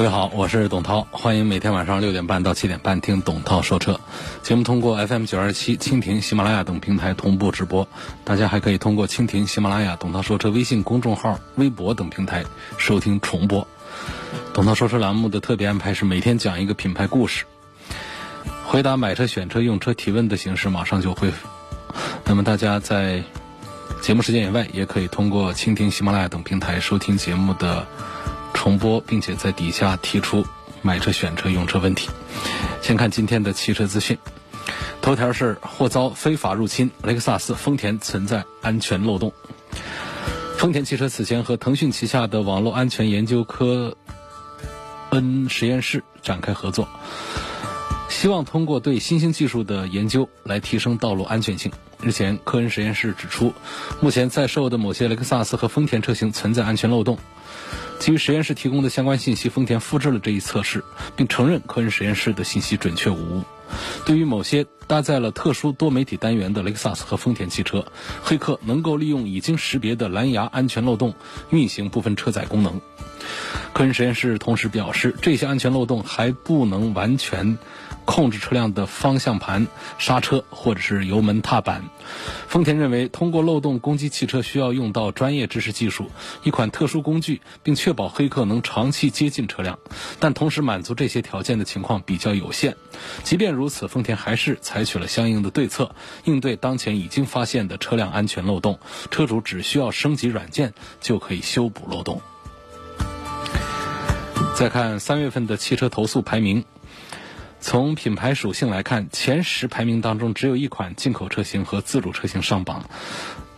各位好，我是董涛，欢迎每天晚上六点半到七点半听董涛说车。节目通过 FM 九二七、蜻蜓、喜马拉雅等平台同步直播，大家还可以通过蜻蜓、喜马拉雅、董涛说车微信公众号、微博等平台收听重播。董涛说车栏目的特别安排是每天讲一个品牌故事，回答买车、选车、用车提问的形式马上就恢复。那么大家在节目时间以外，也可以通过蜻蜓、喜马拉雅等平台收听节目的。重播，并且在底下提出买车、选车、用车问题。先看今天的汽车资讯，头条是或遭非法入侵，雷克萨斯、丰田存在安全漏洞。丰田汽车此前和腾讯旗下的网络安全研究科恩实验室展开合作，希望通过对新兴技术的研究来提升道路安全性。日前，科恩实验室指出，目前在售的某些雷克萨斯和丰田车型存在安全漏洞。基于实验室提供的相关信息，丰田复制了这一测试，并承认科恩实验室的信息准确无误。对于某些搭载了特殊多媒体单元的雷克萨斯和丰田汽车，黑客能够利用已经识别的蓝牙安全漏洞运行部分车载功能。科恩实验室同时表示，这些安全漏洞还不能完全。控制车辆的方向盘、刹车或者是油门踏板。丰田认为，通过漏洞攻击汽车需要用到专业知识技术、一款特殊工具，并确保黑客能长期接近车辆。但同时满足这些条件的情况比较有限。即便如此，丰田还是采取了相应的对策，应对当前已经发现的车辆安全漏洞。车主只需要升级软件就可以修补漏洞。再看三月份的汽车投诉排名。从品牌属性来看，前十排名当中只有一款进口车型和自主车型上榜，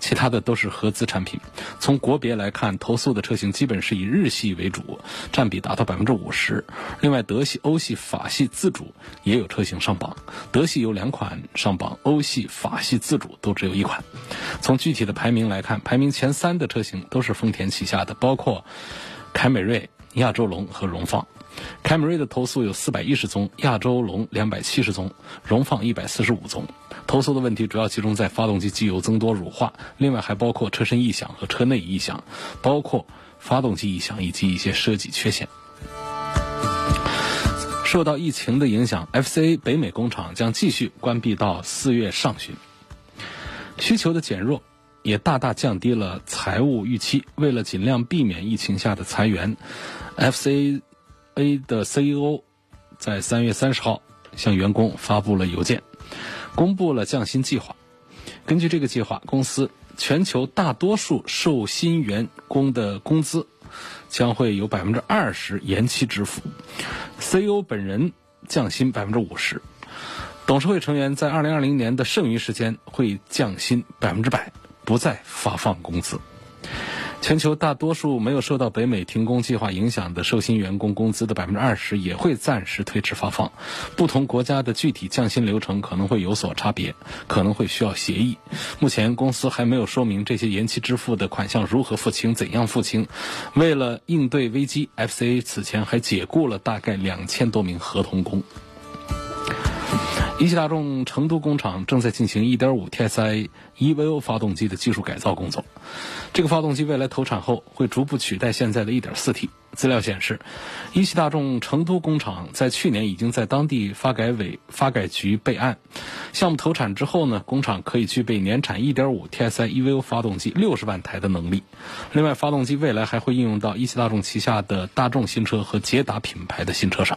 其他的都是合资产品。从国别来看，投诉的车型基本是以日系为主，占比达到百分之五十。另外，德系、欧系、法系自主也有车型上榜，德系有两款上榜，欧系、法系自主都只有一款。从具体的排名来看，排名前三的车型都是丰田旗下的，包括凯美瑞、亚洲龙和荣放。凯美瑞的投诉有四百一十宗，亚洲龙两百七十宗，荣放一百四十五宗。投诉的问题主要集中在发动机机油增多、乳化，另外还包括车身异响和车内异响，包括发动机异响以及一些设计缺陷。受到疫情的影响，FCA 北美工厂将继续关闭到四月上旬。需求的减弱也大大降低了财务预期。为了尽量避免疫情下的裁员，FCA。的 CEO 在三月三十号向员工发布了邮件，公布了降薪计划。根据这个计划，公司全球大多数受薪员工的工资将会有百分之二十延期支付，CEO 本人降薪百分之五十，董事会成员在二零二零年的剩余时间会降薪百分之百，不再发放工资。全球大多数没有受到北美停工计划影响的受薪员工工资的百分之二十也会暂时推迟发放。不同国家的具体降薪流程可能会有所差别，可能会需要协议。目前公司还没有说明这些延期支付的款项如何付清、怎样付清。为了应对危机，FCA 此前还解雇了大概两千多名合同工。一汽大众成都工厂正在进行1.5 TSI EVO 发动机的技术改造工作。这个发动机未来投产后会逐步取代现在的一点四 T。资料显示，一汽大众成都工厂在去年已经在当地发改委、发改局备案。项目投产之后呢，工厂可以具备年产1.5 TSI EVO 发动机六十万台的能力。另外，发动机未来还会应用到一汽大众旗下的大众新车和捷达品牌的新车上。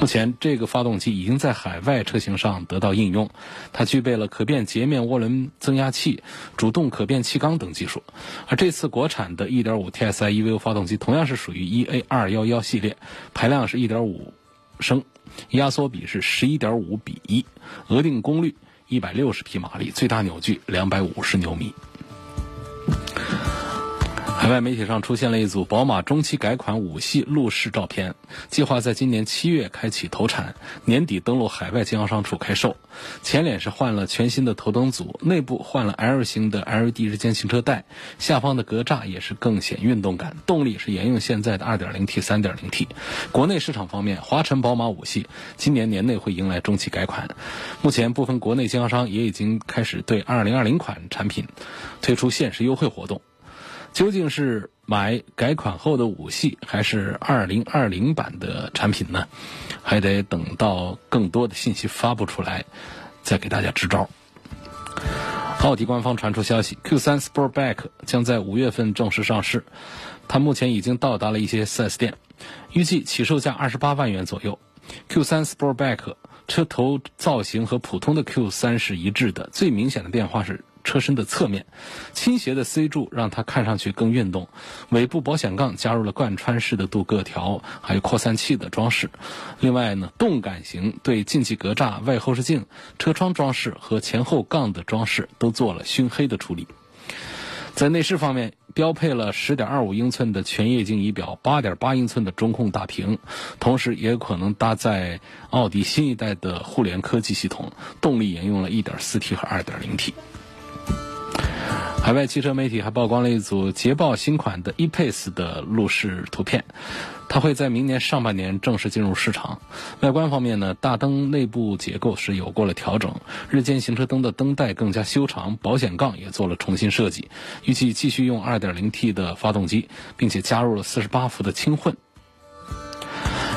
目前，这个发动机已经在海外车型上得到应用，它具备了可变截面涡轮增压器、主动可变气缸等技术。而这次国产的 1.5T SI EVO 发动机同样是属于 EA211 系列，排量是1.5升，压缩比是11.5比1，额定功率160匹马力，最大扭矩250牛米。海外媒体上出现了一组宝马中期改款五系路试照片，计划在今年七月开启投产，年底登陆海外经销商处开售。前脸是换了全新的头灯组，内部换了 L 型的 LED 日间行车带，下方的格栅也是更显运动感。动力是沿用现在的 2.0T、3.0T。国内市场方面，华晨宝马五系今年年内会迎来中期改款，目前部分国内经销商也已经开始对2020款产品推出限时优惠活动。究竟是买改款后的五系，还是二零二零版的产品呢？还得等到更多的信息发布出来，再给大家支招。奥迪官方传出消息，Q3 Sportback 将在五月份正式上市，它目前已经到达了一些 4S 店，预计起售价二十八万元左右。Q3 Sportback 车头造型和普通的 Q3 是一致的，最明显的变化是。车身的侧面，倾斜的 C 柱让它看上去更运动。尾部保险杠加入了贯穿式的镀铬条，还有扩散器的装饰。另外呢，动感型对进气格栅、外后视镜、车窗装饰和前后杠的装饰都做了熏黑的处理。在内饰方面，标配了10.25英寸的全液晶仪表、8.8英寸的中控大屏，同时也可能搭载奥迪新一代的互联科技系统，动力沿用了 1.4T 和 2.0T。海外汽车媒体还曝光了一组捷豹新款的 E-Pace 的路试图片，它会在明年上半年正式进入市场。外观方面呢，大灯内部结构是有过了调整，日间行车灯的灯带更加修长，保险杠也做了重新设计。预计继续用 2.0T 的发动机，并且加入了48伏的轻混。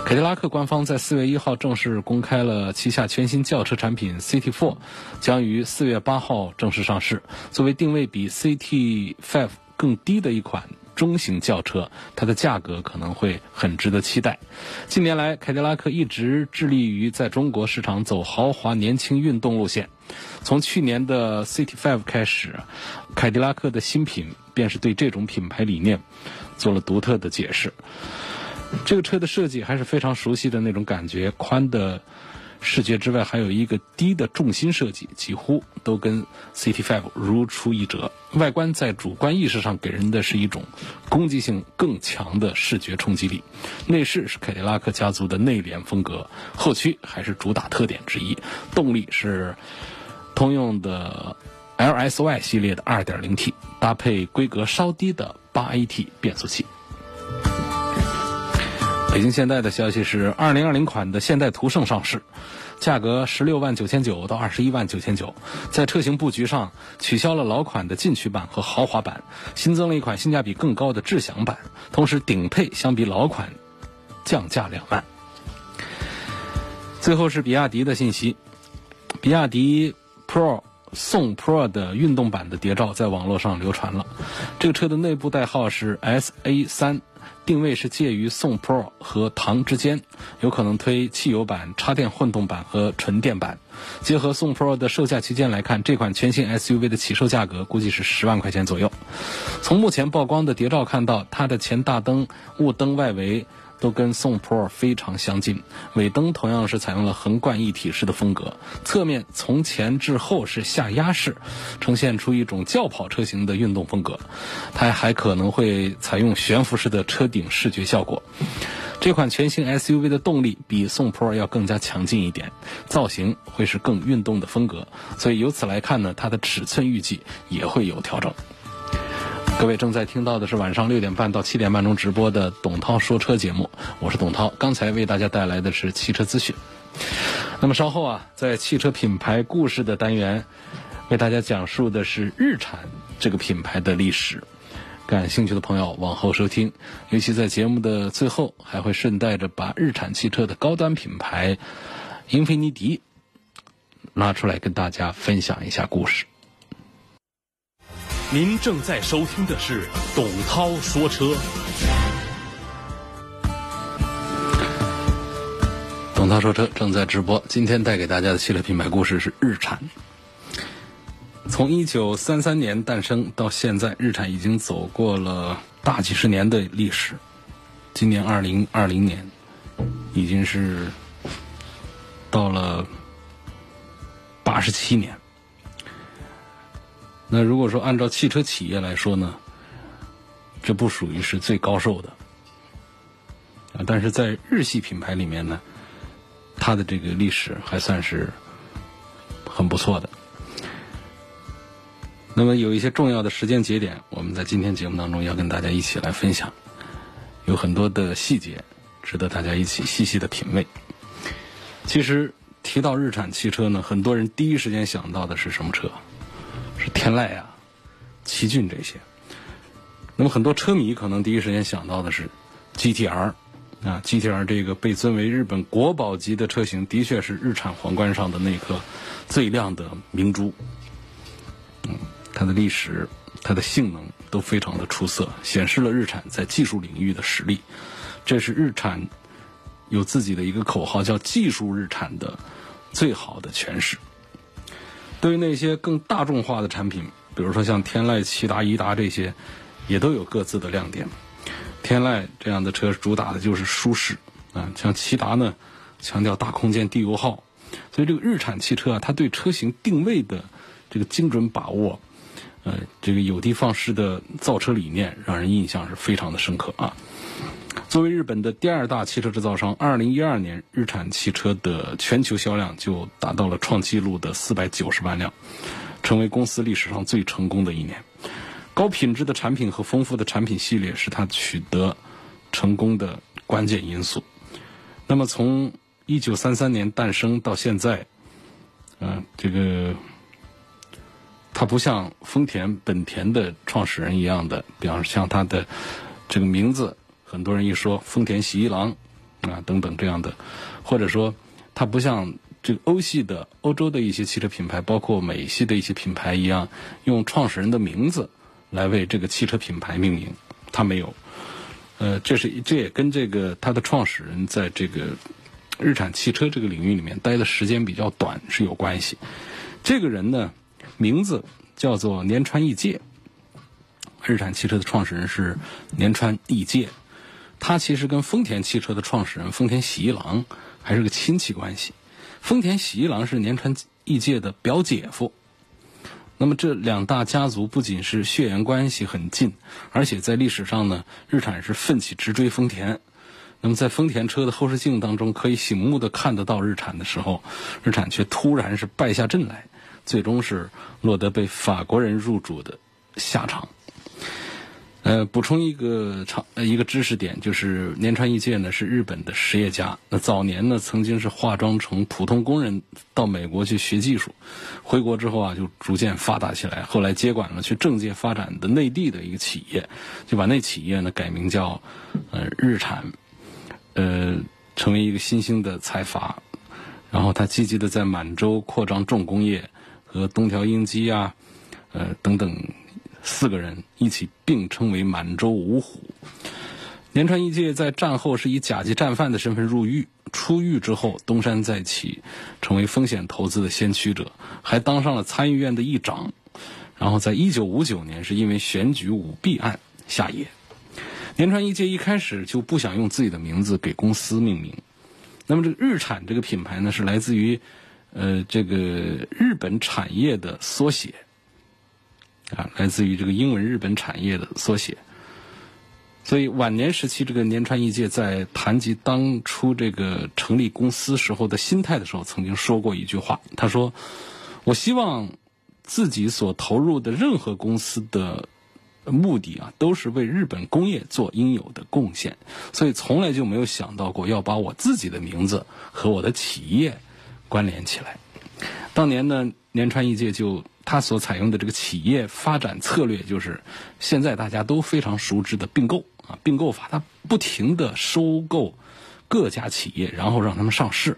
凯迪拉克官方在四月一号正式公开了旗下全新轿车产品 CT4，将于四月八号正式上市。作为定位比 CT5 更低的一款中型轿车，它的价格可能会很值得期待。近年来，凯迪拉克一直致力于在中国市场走豪华、年轻、运动路线。从去年的 CT5 开始，凯迪拉克的新品便是对这种品牌理念做了独特的解释。这个车的设计还是非常熟悉的那种感觉，宽的视觉之外，还有一个低的重心设计，几乎都跟 CT5 如出一辙。外观在主观意识上给人的是一种攻击性更强的视觉冲击力。内饰是凯迪拉克家族的内敛风格，后驱还是主打特点之一。动力是通用的 LSY 系列的 2.0T，搭配规格稍低的 8AT 变速器。北京现代的消息是，二零二零款的现代途胜上市，价格十六万九千九到二十一万九千九。在车型布局上，取消了老款的进取版和豪华版，新增了一款性价比更高的智享版，同时顶配相比老款降价两万。最后是比亚迪的信息，比亚迪 Pro 宋 Pro 的运动版的谍照在网络上流传了，这个车的内部代号是 SA 三。定位是介于宋 Pro 和唐之间，有可能推汽油版、插电混动版和纯电版。结合宋 Pro 的售价区间来看，这款全新 SUV 的起售价格估计是十万块钱左右。从目前曝光的谍照看到，它的前大灯、雾灯外围。都跟宋 Pro 非常相近，尾灯同样是采用了横贯一体式的风格，侧面从前至后是下压式，呈现出一种轿跑车型的运动风格。它还可能会采用悬浮式的车顶视觉效果。这款全新 SUV 的动力比宋 Pro 要更加强劲一点，造型会是更运动的风格，所以由此来看呢，它的尺寸预计也会有调整。各位正在听到的是晚上六点半到七点半钟直播的董涛说车节目，我是董涛。刚才为大家带来的是汽车资讯。那么稍后啊，在汽车品牌故事的单元，为大家讲述的是日产这个品牌的历史。感兴趣的朋友往后收听，尤其在节目的最后，还会顺带着把日产汽车的高端品牌英菲尼迪拉出来跟大家分享一下故事。您正在收听的是董涛说车。董涛说车正在直播，今天带给大家的汽车品牌故事是日产。从一九三三年诞生到现在，日产已经走过了大几十年的历史。今年二零二零年，已经是到了八十七年。那如果说按照汽车企业来说呢，这不属于是最高寿的啊。但是在日系品牌里面呢，它的这个历史还算是很不错的。那么有一些重要的时间节点，我们在今天节目当中要跟大家一起来分享，有很多的细节值得大家一起细细的品味。其实提到日产汽车呢，很多人第一时间想到的是什么车？是天籁啊、奇骏这些。那么很多车迷可能第一时间想到的是 GTR 啊，GTR 这个被尊为日本国宝级的车型，的确是日产皇冠上的那颗最亮的明珠。嗯，它的历史、它的性能都非常的出色，显示了日产在技术领域的实力。这是日产有自己的一个口号，叫“技术日产”的最好的诠释。对于那些更大众化的产品，比如说像天籁、骐达、颐达这些。也都有各自的亮点。天籁这样的车主打的就是舒适啊，像骐达呢，强调大空间、低油耗。所以这个日产汽车啊，它对车型定位的这个精准把握，呃，这个有的放矢的造车理念，让人印象是非常的深刻啊。作为日本的第二大汽车制造商，二零一二年日产汽车的全球销量就达到了创纪录的四百九十万辆，成为公司历史上最成功的一年。高品质的产品和丰富的产品系列是它取得成功的关键因素。那么从一九三三年诞生到现在，嗯，这个它不像丰田、本田的创始人一样的，比方像它的这个名字，很多人一说丰田喜一郎啊等等这样的，或者说它不像这个欧系的欧洲的一些汽车品牌，包括美系的一些品牌一样，用创始人的名字。来为这个汽车品牌命名，他没有，呃，这是这也跟这个他的创始人在这个日产汽车这个领域里面待的时间比较短是有关系。这个人呢，名字叫做年川义介，日产汽车的创始人是年川义介，他其实跟丰田汽车的创始人丰田喜一郎还是个亲戚关系。丰田喜一郎是年川义介的表姐夫。那么这两大家族不仅是血缘关系很近，而且在历史上呢，日产是奋起直追丰田。那么在丰田车的后视镜当中可以醒目的看得到日产的时候，日产却突然是败下阵来，最终是落得被法国人入主的下场。呃，补充一个常呃一个知识点，就是年川义介呢是日本的实业家。那早年呢曾经是化妆成普通工人到美国去学技术，回国之后啊就逐渐发达起来。后来接管了去政界发展的内地的一个企业，就把那企业呢改名叫呃日产，呃成为一个新兴的财阀。然后他积极的在满洲扩张重工业和东条英机啊，呃等等。四个人一起并称为满洲五虎。年川一介在战后是以甲级战犯的身份入狱，出狱之后东山再起，成为风险投资的先驱者，还当上了参议院的议长。然后在一九五九年是因为选举舞弊案下野。年川一介一开始就不想用自己的名字给公司命名。那么这个日产这个品牌呢，是来自于呃这个日本产业的缩写。啊，来自于这个英文日本产业的缩写。所以晚年时期，这个年川义介在谈及当初这个成立公司时候的心态的时候，曾经说过一句话。他说：“我希望自己所投入的任何公司的目的啊，都是为日本工业做应有的贡献。所以从来就没有想到过要把我自己的名字和我的企业关联起来。”当年呢，年川一介就。他所采用的这个企业发展策略，就是现在大家都非常熟知的并购啊，并购法，它不停的收购各家企业，然后让他们上市，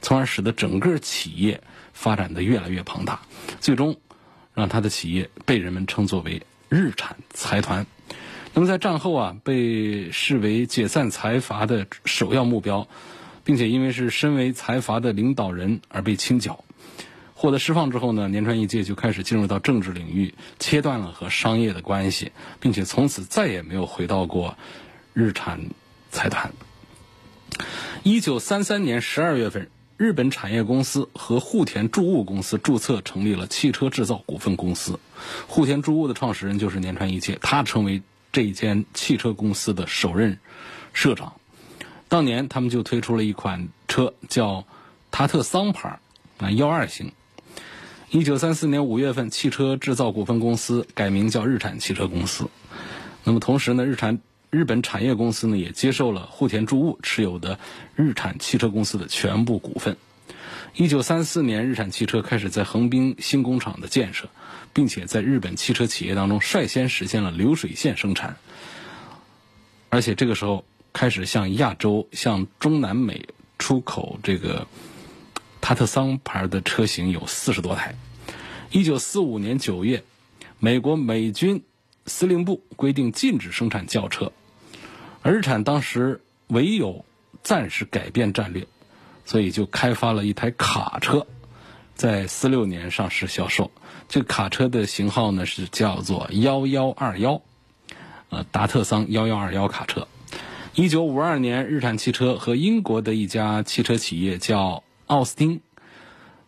从而使得整个企业发展的越来越庞大，最终让他的企业被人们称作为日产财团。那么在战后啊，被视为解散财阀的首要目标，并且因为是身为财阀的领导人而被清剿。获得释放之后呢，年川一介就开始进入到政治领域，切断了和商业的关系，并且从此再也没有回到过日产财团。一九三三年十二月份，日本产业公司和户田住物公司注册成立了汽车制造股份公司，户田住物的创始人就是年川一介，他成为。这间汽车公司的首任社长。当年他们就推出了一款车，叫塔特桑牌啊幺二型。一九三四年五月份，汽车制造股份公司改名叫日产汽车公司。那么同时呢，日产日本产业公司呢也接受了户田住物持有的日产汽车公司的全部股份。一九三四年，日产汽车开始在横滨新工厂的建设，并且在日本汽车企业当中率先实现了流水线生产，而且这个时候开始向亚洲、向中南美出口这个。塔特桑牌的车型有四十多台。一九四五年九月，美国美军司令部规定禁止生产轿车，而日产当时唯有暂时改变战略，所以就开发了一台卡车，在四六年上市销售。这卡车的型号呢是叫做幺幺二幺，呃，达特桑幺幺二幺卡车。一九五二年，日产汽车和英国的一家汽车企业叫。奥斯汀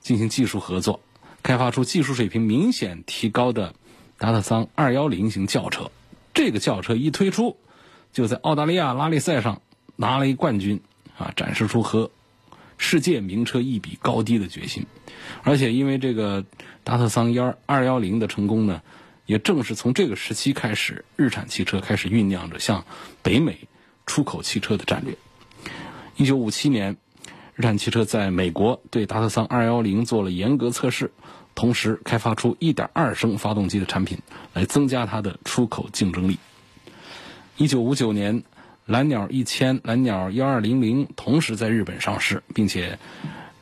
进行技术合作，开发出技术水平明显提高的达特桑210型轿车。这个轿车一推出，就在澳大利亚拉力赛上拿了一冠军，啊，展示出和世界名车一比高低的决心。而且因为这个达特桑幺210的成功呢，也正是从这个时期开始，日产汽车开始酝酿着向北美出口汽车的战略。1957年。日产汽车在美国对达特桑210做了严格测试，同时开发出1.2升发动机的产品，来增加它的出口竞争力。1959年，蓝鸟1000、蓝鸟1200同时在日本上市，并且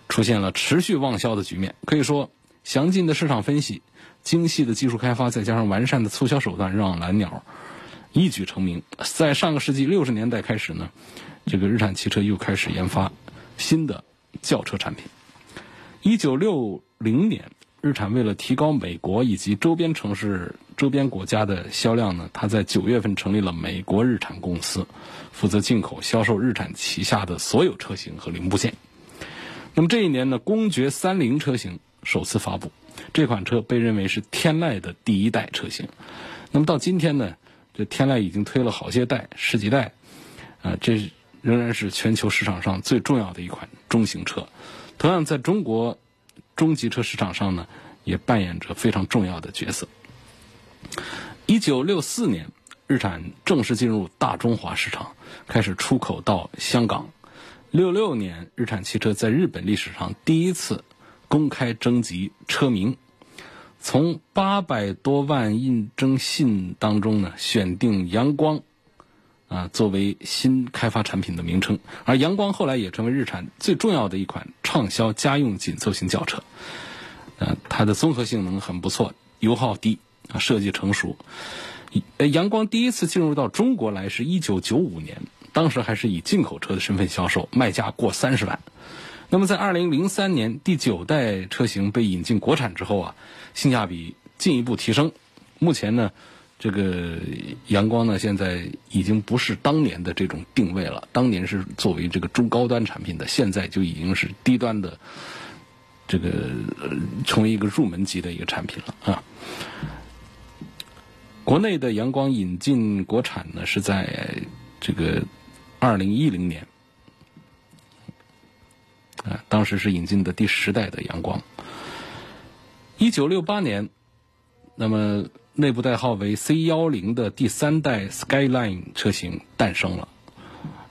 出现了持续旺销的局面。可以说，详尽的市场分析、精细的技术开发，再加上完善的促销手段，让蓝鸟一举成名。在上个世纪60年代开始呢，这个日产汽车又开始研发。新的轿车产品。一九六零年，日产为了提高美国以及周边城市、周边国家的销量呢，他在九月份成立了美国日产公司，负责进口、销售日产旗下的所有车型和零部件。那么这一年呢，公爵三零车型首次发布，这款车被认为是天籁的第一代车型。那么到今天呢，这天籁已经推了好些代，十几代，啊，这。仍然是全球市场上最重要的一款中型车，同样在中国中级车市场上呢，也扮演着非常重要的角色。一九六四年，日产正式进入大中华市场，开始出口到香港。六六年，日产汽车在日本历史上第一次公开征集车名，从八百多万应征信当中呢，选定阳光。啊，作为新开发产品的名称，而阳光后来也成为日产最重要的一款畅销家用紧凑型轿车。呃，它的综合性能很不错，油耗低，啊，设计成熟。呃，阳光第一次进入到中国来是一九九五年，当时还是以进口车的身份销售，卖价过三十万。那么在二零零三年第九代车型被引进国产之后啊，性价比进一步提升。目前呢。这个阳光呢，现在已经不是当年的这种定位了。当年是作为这个中高端产品的，现在就已经是低端的，这个成为一个入门级的一个产品了啊。国内的阳光引进国产呢，是在这个二零一零年啊，当时是引进的第十代的阳光。一九六八年，那么。内部代号为 C 幺零的第三代 Skyline 车型诞生了。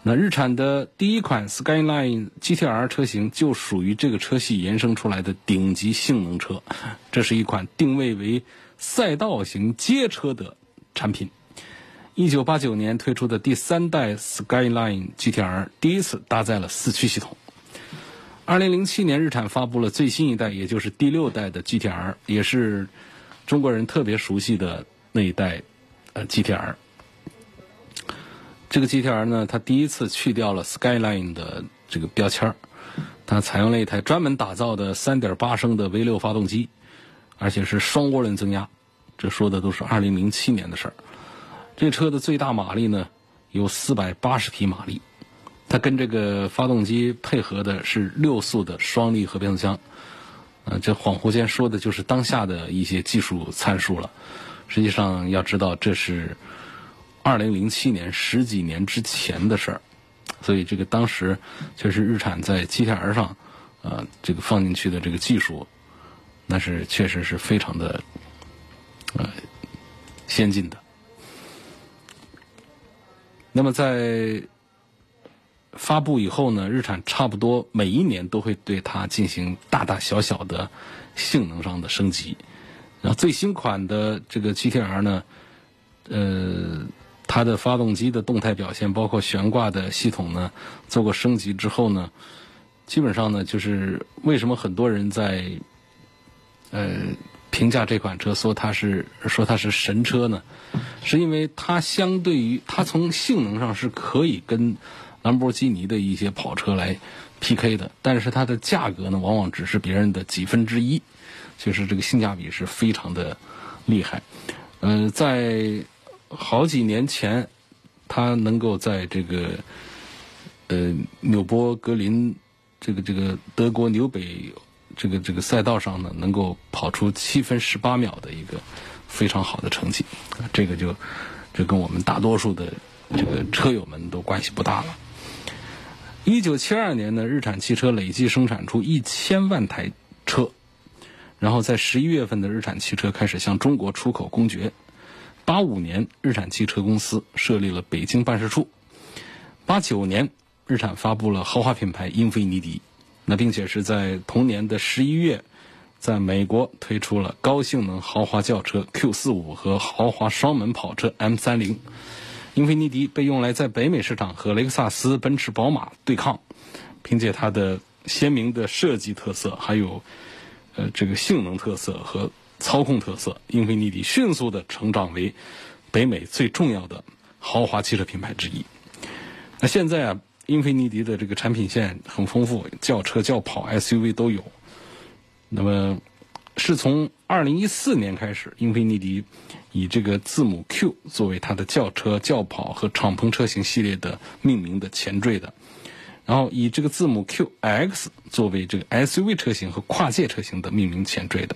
那日产的第一款 Skyline GTR 车型就属于这个车系延伸出来的顶级性能车。这是一款定位为赛道型街车的产品。一九八九年推出的第三代 Skyline GTR 第一次搭载了四驱系统。二零零七年，日产发布了最新一代，也就是第六代的 GTR，也是。中国人特别熟悉的那一代，呃，GTR。这个 GTR 呢，它第一次去掉了 Skyline 的这个标签，它采用了一台专门打造的3.8升的 V6 发动机，而且是双涡轮增压。这说的都是2007年的事儿。这车的最大马力呢有480匹马力，它跟这个发动机配合的是六速的双离合变速箱。呃，这恍惚间说的就是当下的一些技术参数了。实际上要知道，这是二零零七年十几年之前的事儿，所以这个当时确实日产在 GTR 上，呃，这个放进去的这个技术，那是确实是非常的呃先进的。那么在发布以后呢，日产差不多每一年都会对它进行大大小小的性能上的升级。然后最新款的这个 GTR 呢，呃，它的发动机的动态表现，包括悬挂的系统呢，做过升级之后呢，基本上呢，就是为什么很多人在呃评价这款车说它是说它是神车呢？是因为它相对于它从性能上是可以跟兰博基尼的一些跑车来 PK 的，但是它的价格呢，往往只是别人的几分之一。就是这个性价比是非常的厉害，呃，在好几年前，它能够在这个呃纽波格林这个这个德国纽北这个这个赛道上呢，能够跑出七分十八秒的一个非常好的成绩，这个就这跟我们大多数的这个车友们都关系不大了。一九七二年呢，日产汽车累计生产出一千万台车。然后在十一月份的日产汽车开始向中国出口公爵。八五年，日产汽车公司设立了北京办事处。八九年，日产发布了豪华品牌英菲尼迪，那并且是在同年的十一月，在美国推出了高性能豪华轿车 Q 四五和豪华双门跑车 M 三零。英菲尼迪被用来在北美市场和雷克萨斯、奔驰、宝马对抗，凭借它的鲜明的设计特色，还有。呃，这个性能特色和操控特色，英菲尼迪迅速的成长为北美最重要的豪华汽车品牌之一。那现在啊，英菲尼迪的这个产品线很丰富，轿车、轿跑、SUV 都有。那么是从二零一四年开始，英菲尼迪以这个字母 Q 作为它的轿车、轿跑和敞篷车型系列的命名的前缀的。然后以这个字母 QX 作为这个 SUV 车型和跨界车型的命名前缀的，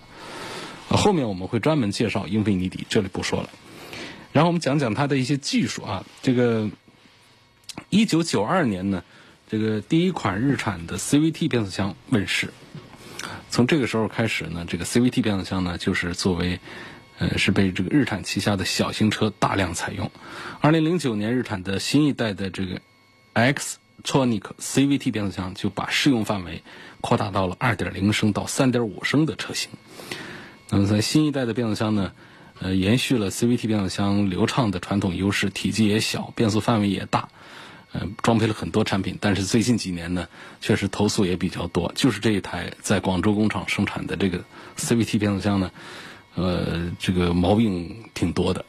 后面我们会专门介绍英菲尼迪，这里不说了。然后我们讲讲它的一些技术啊，这个一九九二年呢，这个第一款日产的 CVT 变速箱问世，从这个时候开始呢，这个 CVT 变速箱呢就是作为呃是被这个日产旗下的小型车大量采用。二零零九年，日产的新一代的这个 X。Tronic CVT 变速箱就把适用范围扩大到了2.0升到3.5升的车型。那么在新一代的变速箱呢，呃，延续了 CVT 变速箱流畅的传统优势，体积也小，变速范围也大，呃，装配了很多产品。但是最近几年呢，确实投诉也比较多，就是这一台在广州工厂生产的这个 CVT 变速箱呢，呃，这个毛病挺多的，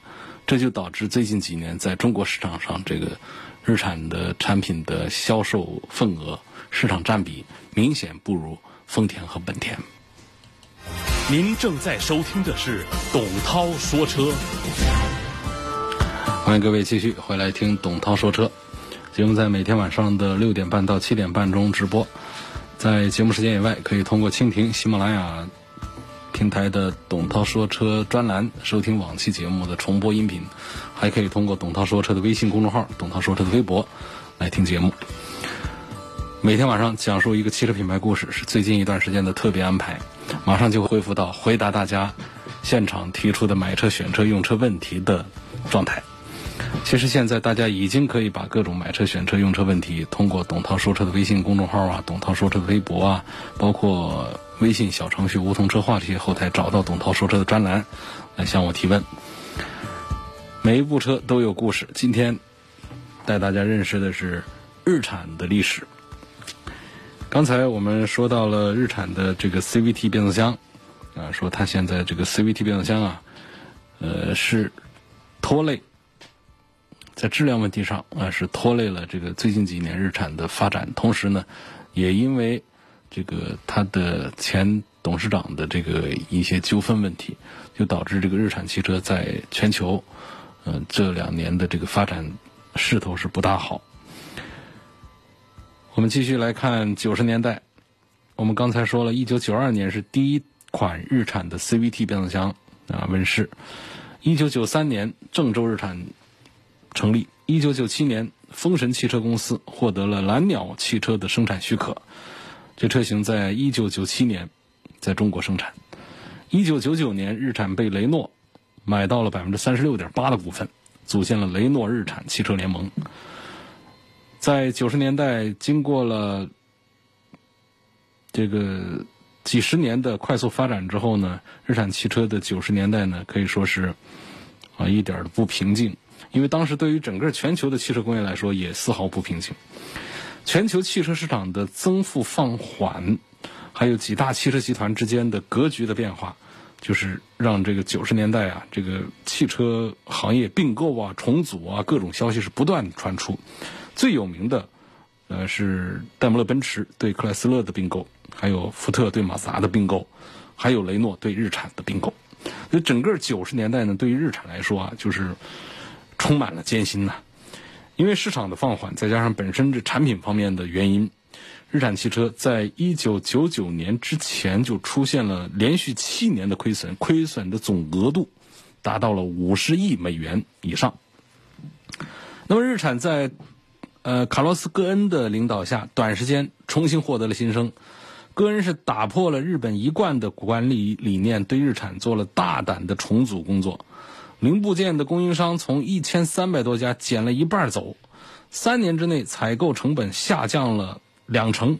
这就导致最近几年在中国市场上这个。日产的产品的销售份额、市场占比明显不如丰田和本田。您正在收听的是董涛说车，欢迎各位继续回来听董涛说车。节目在每天晚上的六点半到七点半中直播，在节目时间以外，可以通过蜻蜓、喜马拉雅平台的董涛说车专栏收听往期节目的重播音频。还可以通过董涛说车的微信公众号、董涛说车的微博来听节目。每天晚上讲述一个汽车品牌故事，是最近一段时间的特别安排。马上就会恢复到回答大家现场提出的买车、选车、用车问题的状态。其实现在大家已经可以把各种买车、选车、用车问题通过董涛说车的微信公众号啊、董涛说车的微博啊，包括微信小程序梧桐车话这些后台找到董涛说车的专栏来向我提问。每一部车都有故事。今天带大家认识的是日产的历史。刚才我们说到了日产的这个 CVT 变速箱，啊，说它现在这个 CVT 变速箱啊，呃，是拖累在质量问题上啊，是拖累了这个最近几年日产的发展。同时呢，也因为这个它的前董事长的这个一些纠纷问题，就导致这个日产汽车在全球。嗯，这两年的这个发展势头是不大好。我们继续来看九十年代，我们刚才说了一九九二年是第一款日产的 CVT 变速箱啊问世。一九九三年，郑州日产成立。一九九七年，风神汽车公司获得了蓝鸟汽车的生产许可，这车型在一九九七年在中国生产。一九九九年，日产被雷诺买到了百分之三十六点八的股份，组建了雷诺日产汽车联盟。在九十年代，经过了这个几十年的快速发展之后呢，日产汽车的九十年代呢，可以说是啊一点都不平静。因为当时对于整个全球的汽车工业来说，也丝毫不平静。全球汽车市场的增幅放缓，还有几大汽车集团之间的格局的变化，就是让这个九十年代啊，这个汽车行业并购啊、重组啊，各种消息是不断传出。最有名的，呃，是戴姆勒奔驰对克莱斯勒的并购，还有福特对马自达的并购，还有雷诺对日产的并购。所以整个九十年代呢，对于日产来说啊，就是。充满了艰辛呐，因为市场的放缓，再加上本身这产品方面的原因，日产汽车在一九九九年之前就出现了连续七年的亏损，亏损的总额度达到了五十亿美元以上。那么日产在呃卡洛斯·戈恩的领导下，短时间重新获得了新生。戈恩是打破了日本一贯的管理理念，对日产做了大胆的重组工作。零部件的供应商从一千三百多家减了一半走，三年之内采购成本下降了两成，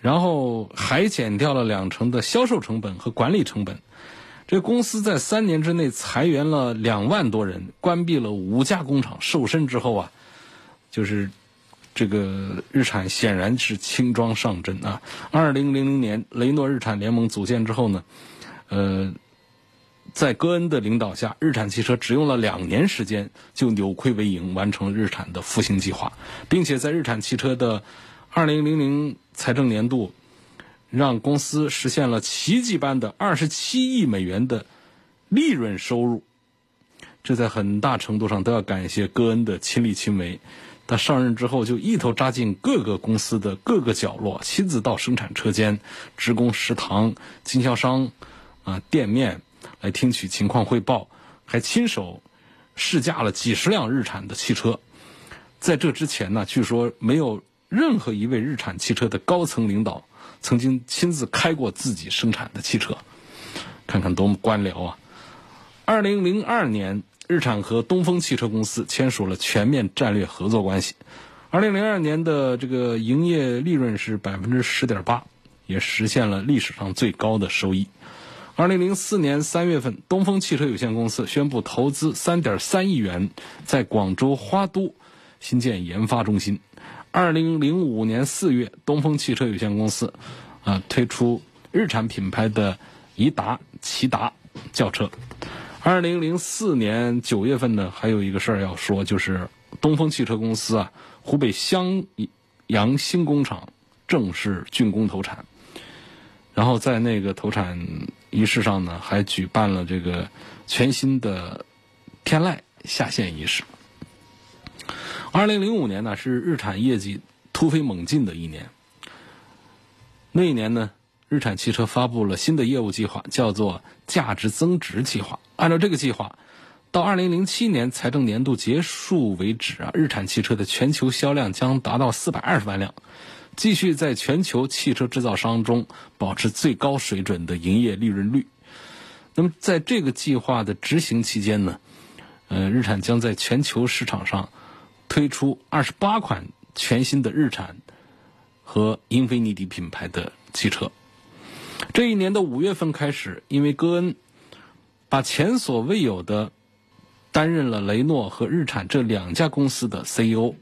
然后还减掉了两成的销售成本和管理成本。这公司在三年之内裁员了两万多人，关闭了五家工厂。瘦身之后啊，就是这个日产显然是轻装上阵啊。二零零零年雷诺日产联盟组建之后呢，呃。在戈恩的领导下，日产汽车只用了两年时间就扭亏为盈，完成日产的复兴计划，并且在日产汽车的2000财政年度，让公司实现了奇迹般的27亿美元的利润收入。这在很大程度上都要感谢戈恩的亲力亲为。他上任之后就一头扎进各个公司的各个角落，亲自到生产车间、职工食堂、经销商啊店面。来听取情况汇报，还亲手试驾了几十辆日产的汽车。在这之前呢，据说没有任何一位日产汽车的高层领导曾经亲自开过自己生产的汽车。看看多么官僚啊！二零零二年，日产和东风汽车公司签署了全面战略合作关系。二零零二年的这个营业利润是百分之十点八，也实现了历史上最高的收益。二零零四年三月份，东风汽车有限公司宣布投资三点三亿元，在广州花都新建研发中心。二零零五年四月，东风汽车有限公司啊推出日产品牌的颐达、骐达轿车。二零零四年九月份呢，还有一个事儿要说，就是东风汽车公司啊，湖北襄阳新工厂正式竣工投产。然后在那个投产仪式上呢，还举办了这个全新的天籁下线仪式。二零零五年呢是日产业绩突飞猛进的一年。那一年呢，日产汽车发布了新的业务计划，叫做价值增值计划。按照这个计划，到二零零七年财政年度结束为止啊，日产汽车的全球销量将达到四百二十万辆。继续在全球汽车制造商中保持最高水准的营业利润率。那么，在这个计划的执行期间呢，呃，日产将在全球市场上推出二十八款全新的日产和英菲尼迪品牌的汽车。这一年的五月份开始，因为戈恩把前所未有的担任了雷诺和日产这两家公司的 CEO，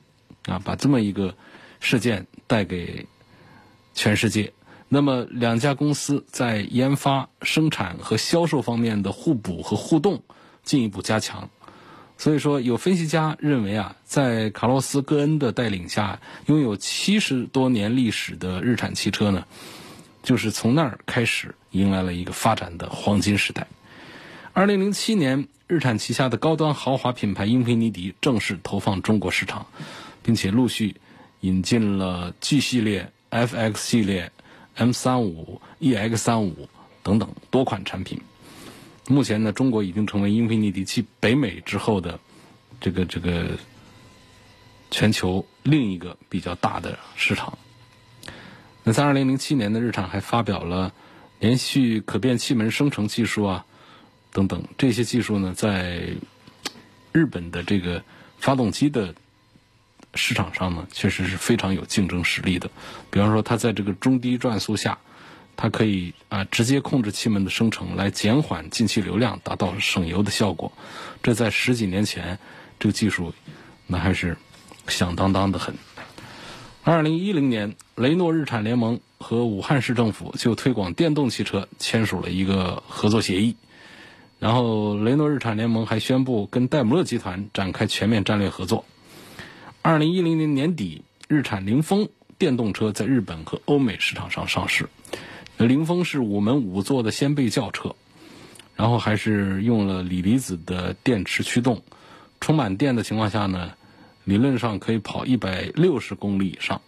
啊，把这么一个。事件带给全世界，那么两家公司在研发、生产和销售方面的互补和互动进一步加强。所以说，有分析家认为啊，在卡洛斯·戈恩的带领下，拥有七十多年历史的日产汽车呢，就是从那儿开始迎来了一个发展的黄金时代。二零零七年，日产旗下的高端豪华品牌英菲尼迪正式投放中国市场，并且陆续。引进了 G 系列、FX 系列、M 三五、EX 三五等等多款产品。目前呢，中国已经成为英菲尼迪继北美之后的这个这个全球另一个比较大的市场。那在二零零七年的日产还发表了连续可变气门生成技术啊等等这些技术呢，在日本的这个发动机的市场上呢，确实是非常有竞争实力的。比方说，它在这个中低转速下，它可以啊直接控制气门的生成，来减缓进气流量，达到省油的效果。这在十几年前，这个技术那还是响当当的很。二零一零年，雷诺日产联盟和武汉市政府就推广电动汽车签署了一个合作协议。然后，雷诺日产联盟还宣布跟戴姆勒集团展开全面战略合作。二零一零年年底，日产凌风电动车在日本和欧美市场上上市。凌风是五门五座的掀背轿车，然后还是用了锂离子的电池驱动，充满电的情况下呢，理论上可以跑一百六十公里以上，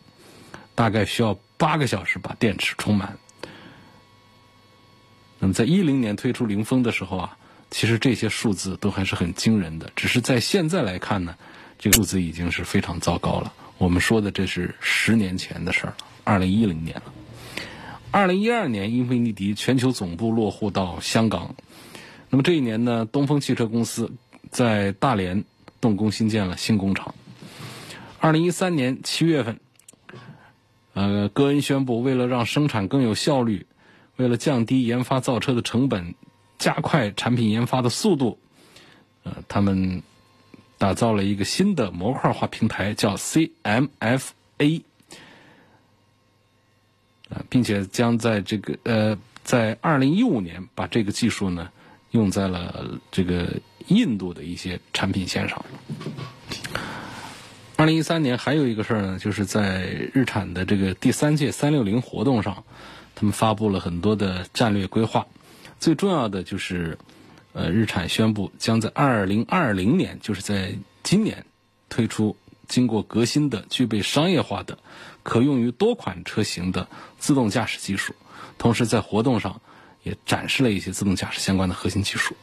大概需要八个小时把电池充满。那么在一零年推出凌风的时候啊，其实这些数字都还是很惊人的，只是在现在来看呢，这个数字已经是非常糟糕了。我们说的这是十年前的事儿了，二零一零年了。二零一二年，英菲尼迪全球总部落户到香港。那么这一年呢，东风汽车公司在大连动工新建了新工厂。二零一三年七月份，呃，戈恩宣布，为了让生产更有效率，为了降低研发造车的成本，加快产品研发的速度，呃，他们打造了一个新的模块化平台，叫 CMFA。啊，并且将在这个呃，在二零一五年把这个技术呢用在了这个印度的一些产品线上。二零一三年还有一个事儿呢，就是在日产的这个第三届三六零活动上，他们发布了很多的战略规划，最重要的就是呃，日产宣布将在二零二零年，就是在今年推出经过革新的、具备商业化的。可用于多款车型的自动驾驶技术，同时在活动上也展示了一些自动驾驶相关的核心技术。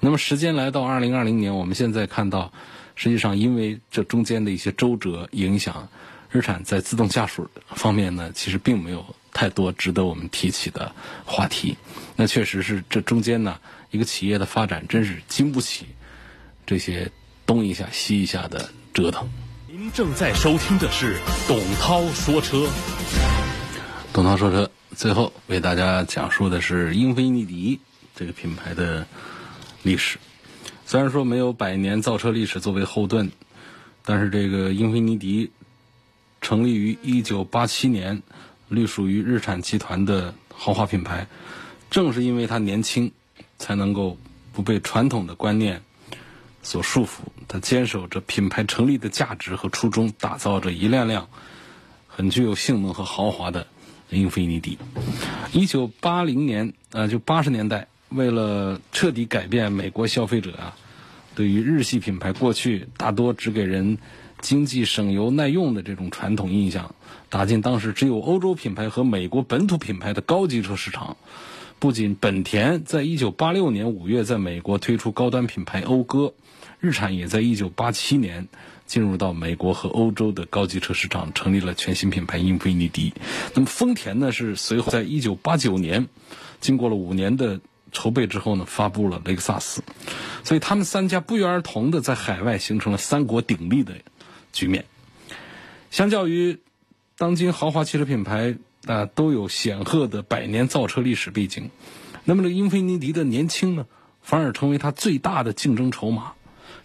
那么时间来到二零二零年，我们现在看到，实际上因为这中间的一些周折影响，日产在自动驾驶方面呢，其实并没有太多值得我们提起的话题。那确实是这中间呢，一个企业的发展真是经不起这些东一下西一下的折腾。您正在收听的是董涛说车。董涛说车，最后为大家讲述的是英菲尼迪这个品牌的历史。虽然说没有百年造车历史作为后盾，但是这个英菲尼迪成立于一九八七年，隶属于日产集团的豪华品牌。正是因为它年轻，才能够不被传统的观念。所束缚，他坚守着品牌成立的价值和初衷，打造着一辆辆很具有性能和豪华的英菲尼迪。一九八零年，呃，就八十年代，为了彻底改变美国消费者啊对于日系品牌过去大多只给人经济、省油、耐用的这种传统印象，打进当时只有欧洲品牌和美国本土品牌的高级车市场。不仅本田在一九八六年五月在美国推出高端品牌讴歌。日产也在一九八七年进入到美国和欧洲的高级车市场，成立了全新品牌英菲尼迪。那么丰田呢，是随后在一九八九年，经过了五年的筹备之后呢，发布了雷克萨斯。所以他们三家不约而同的在海外形成了三国鼎立的局面。相较于当今豪华汽车品牌啊，都有显赫的百年造车历史背景，那么这英菲尼迪的年轻呢，反而成为它最大的竞争筹码。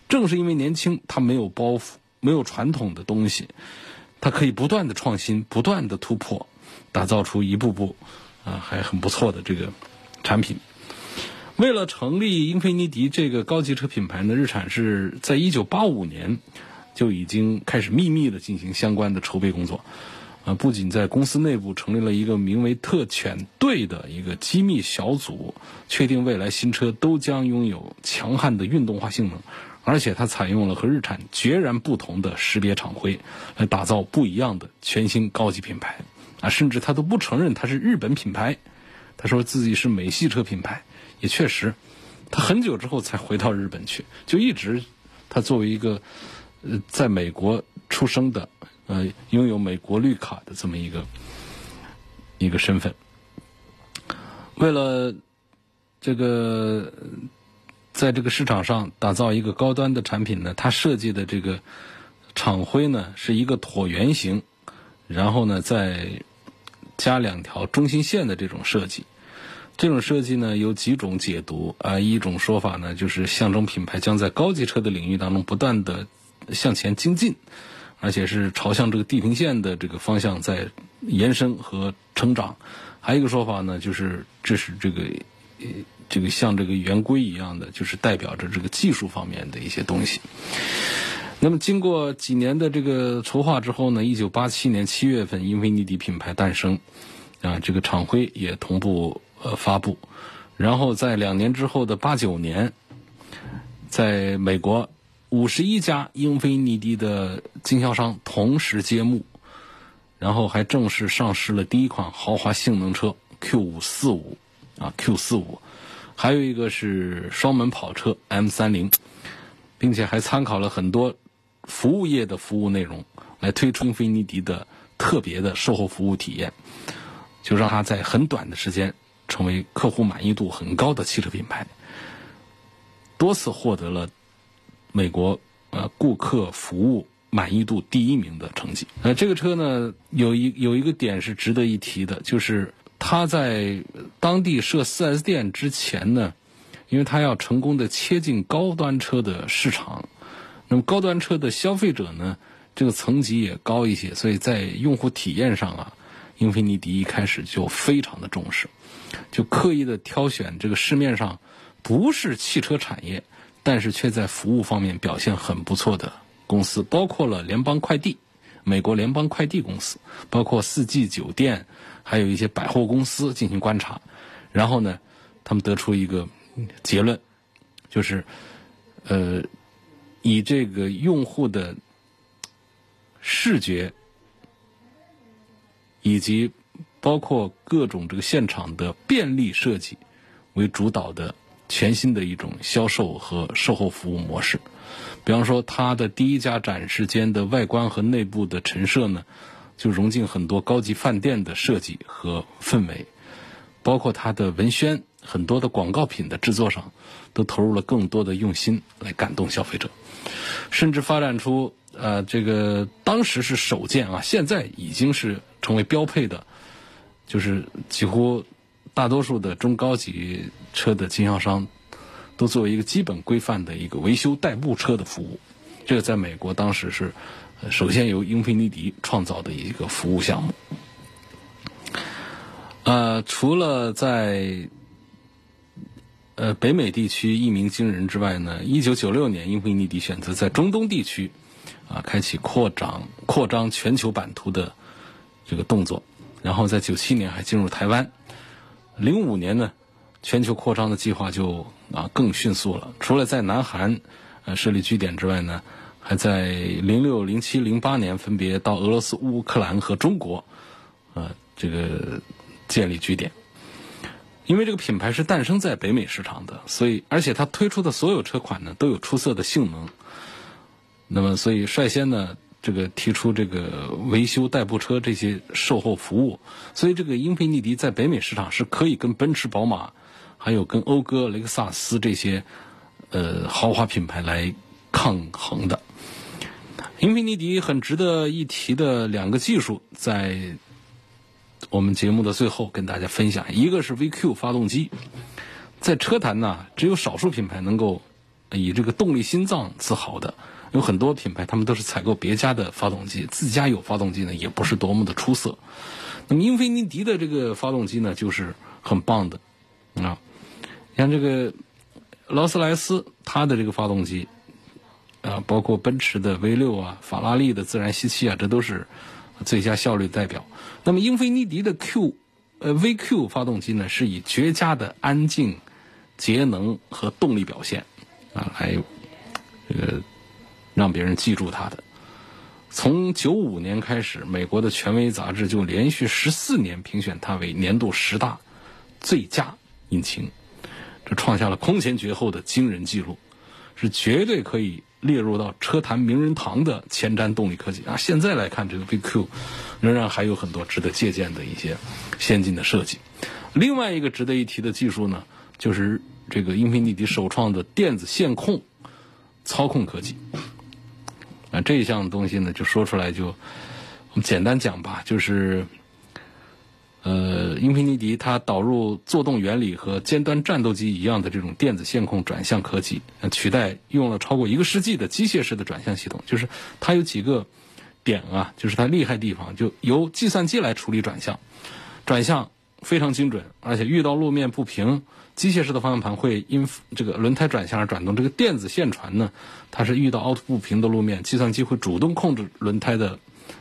正是因为年轻，他没有包袱，没有传统的东西，他可以不断的创新，不断的突破，打造出一步步啊还很不错的这个产品。为了成立英菲尼迪这个高级车品牌呢，日产是在一九八五年就已经开始秘密的进行相关的筹备工作。啊，不仅在公司内部成立了一个名为“特犬队”的一个机密小组，确定未来新车都将拥有强悍的运动化性能。而且它采用了和日产截然不同的识别厂徽，来打造不一样的全新高级品牌，啊，甚至他都不承认它是日本品牌，他说自己是美系车品牌，也确实，他很久之后才回到日本去，就一直他作为一个呃在美国出生的呃拥有美国绿卡的这么一个一个身份，为了这个在这个市场上打造一个高端的产品呢，它设计的这个厂徽呢是一个椭圆形，然后呢再加两条中心线的这种设计。这种设计呢有几种解读啊，一种说法呢就是象征品牌将在高级车的领域当中不断的向前精进，而且是朝向这个地平线的这个方向在延伸和成长。还有一个说法呢，就是这是这个这个像这个圆规一样的，就是代表着这个技术方面的一些东西。那么经过几年的这个筹划之后呢，一九八七年七月份，英菲尼迪品牌诞生，啊，这个厂徽也同步。呃，发布，然后在两年之后的八九年，在美国五十一家英菲尼迪的经销商同时揭幕，然后还正式上市了第一款豪华性能车 Q 五四五啊 Q 四五，还有一个是双门跑车 M 三零，并且还参考了很多服务业的服务内容来推出英菲尼迪的特别的售后服务体验，就让它在很短的时间。成为客户满意度很高的汽车品牌，多次获得了美国呃顾客服务满意度第一名的成绩。呃，这个车呢有一有一个点是值得一提的，就是它在当地设 4S 店之前呢，因为它要成功的切进高端车的市场，那么高端车的消费者呢，这个层级也高一些，所以在用户体验上啊，英菲尼迪一开始就非常的重视。就刻意的挑选这个市面上不是汽车产业，但是却在服务方面表现很不错的公司，包括了联邦快递、美国联邦快递公司，包括四季酒店，还有一些百货公司进行观察，然后呢，他们得出一个结论，就是，呃，以这个用户的视觉以及。包括各种这个现场的便利设计为主导的全新的一种销售和售后服务模式。比方说，它的第一家展示间的外观和内部的陈设呢，就融进很多高级饭店的设计和氛围。包括它的文宣，很多的广告品的制作上，都投入了更多的用心来感动消费者。甚至发展出呃，这个当时是首件啊，现在已经是成为标配的。就是几乎大多数的中高级车的经销商都作为一个基本规范的一个维修代步车的服务，这个在美国当时是首先由英菲尼迪创造的一个服务项目。呃，除了在呃北美地区一鸣惊人之外呢，一九九六年英菲尼迪选择在中东地区啊开启扩张扩张全球版图的这个动作。然后在九七年还进入台湾，零五年呢，全球扩张的计划就啊更迅速了。除了在南韩呃设立据点之外呢，还在零六、零七、零八年分别到俄罗斯、乌克兰和中国，呃这个建立据点。因为这个品牌是诞生在北美市场的，所以而且它推出的所有车款呢都有出色的性能。那么所以率先呢。这个提出这个维修代步车这些售后服务，所以这个英菲尼迪在北美市场是可以跟奔驰、宝马，还有跟讴歌、雷克萨斯这些呃豪华品牌来抗衡的。英菲尼迪很值得一提的两个技术，在我们节目的最后跟大家分享，一个是 VQ 发动机，在车坛呢，只有少数品牌能够以这个动力心脏自豪的。有很多品牌，他们都是采购别家的发动机，自家有发动机呢，也不是多么的出色。那么英菲尼迪的这个发动机呢，就是很棒的啊。像这个劳斯莱斯，它的这个发动机啊，包括奔驰的 V 六啊，法拉利的自然吸气啊，这都是最佳效率代表。那么英菲尼迪的 Q 呃 VQ 发动机呢，是以绝佳的安静、节能和动力表现啊来这个。让别人记住它的。从九五年开始，美国的权威杂志就连续十四年评选它为年度十大最佳引擎，这创下了空前绝后的惊人记录，是绝对可以列入到车坛名人堂的前瞻动力科技啊。现在来看，这个 VQ 仍然还有很多值得借鉴的一些先进的设计。另外一个值得一提的技术呢，就是这个英菲尼迪首创的电子线控操控科技。啊，这一项东西呢，就说出来就我们简单讲吧，就是呃，英菲尼迪它导入作动原理和尖端战斗机一样的这种电子线控转向科技，取代用了超过一个世纪的机械式的转向系统。就是它有几个点啊，就是它厉害地方，就由计算机来处理转向，转向非常精准，而且遇到路面不平。机械式的方向盘会因这个轮胎转向而转动，这个电子线传呢，它是遇到凹凸不平的路面，计算机会主动控制轮胎的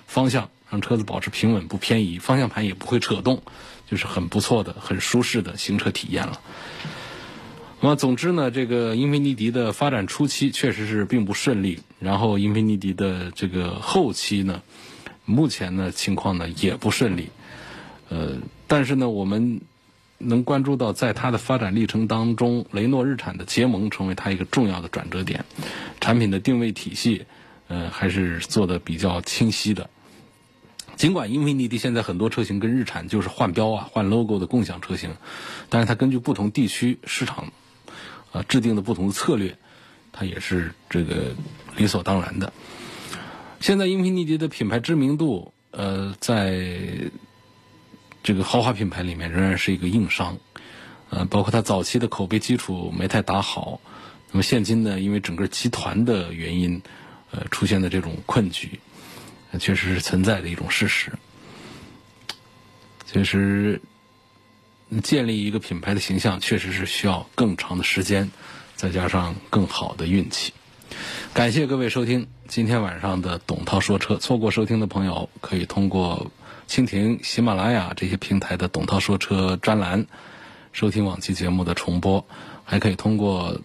方向，让车子保持平稳不偏移，方向盘也不会扯动，就是很不错的、很舒适的行车体验了。那么，总之呢，这个英菲尼迪的发展初期确实是并不顺利，然后英菲尼迪的这个后期呢，目前呢情况呢也不顺利，呃，但是呢我们。能关注到，在它的发展历程当中，雷诺日产的结盟成为它一个重要的转折点，产品的定位体系，呃，还是做的比较清晰的。尽管英菲尼迪现在很多车型跟日产就是换标啊、换 logo 的共享车型，但是它根据不同地区市场，啊，制定的不同的策略，它也是这个理所当然的。现在英菲尼迪的品牌知名度，呃，在。这个豪华品牌里面仍然是一个硬伤，呃，包括它早期的口碑基础没太打好，那么现今呢，因为整个集团的原因，呃，出现的这种困局，确实是存在的一种事实。其实，建立一个品牌的形象，确实是需要更长的时间，再加上更好的运气。感谢各位收听今天晚上的董涛说车，错过收听的朋友可以通过。蜻蜓、喜马拉雅这些平台的“董涛说车”专栏，收听往期节目的重播，还可以通过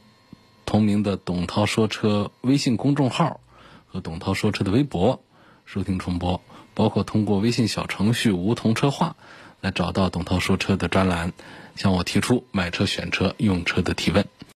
同名的“董涛说车”微信公众号和“董涛说车”的微博收听重播，包括通过微信小程序“梧桐车话”来找到“董涛说车”的专栏，向我提出买车、选车、用车的提问。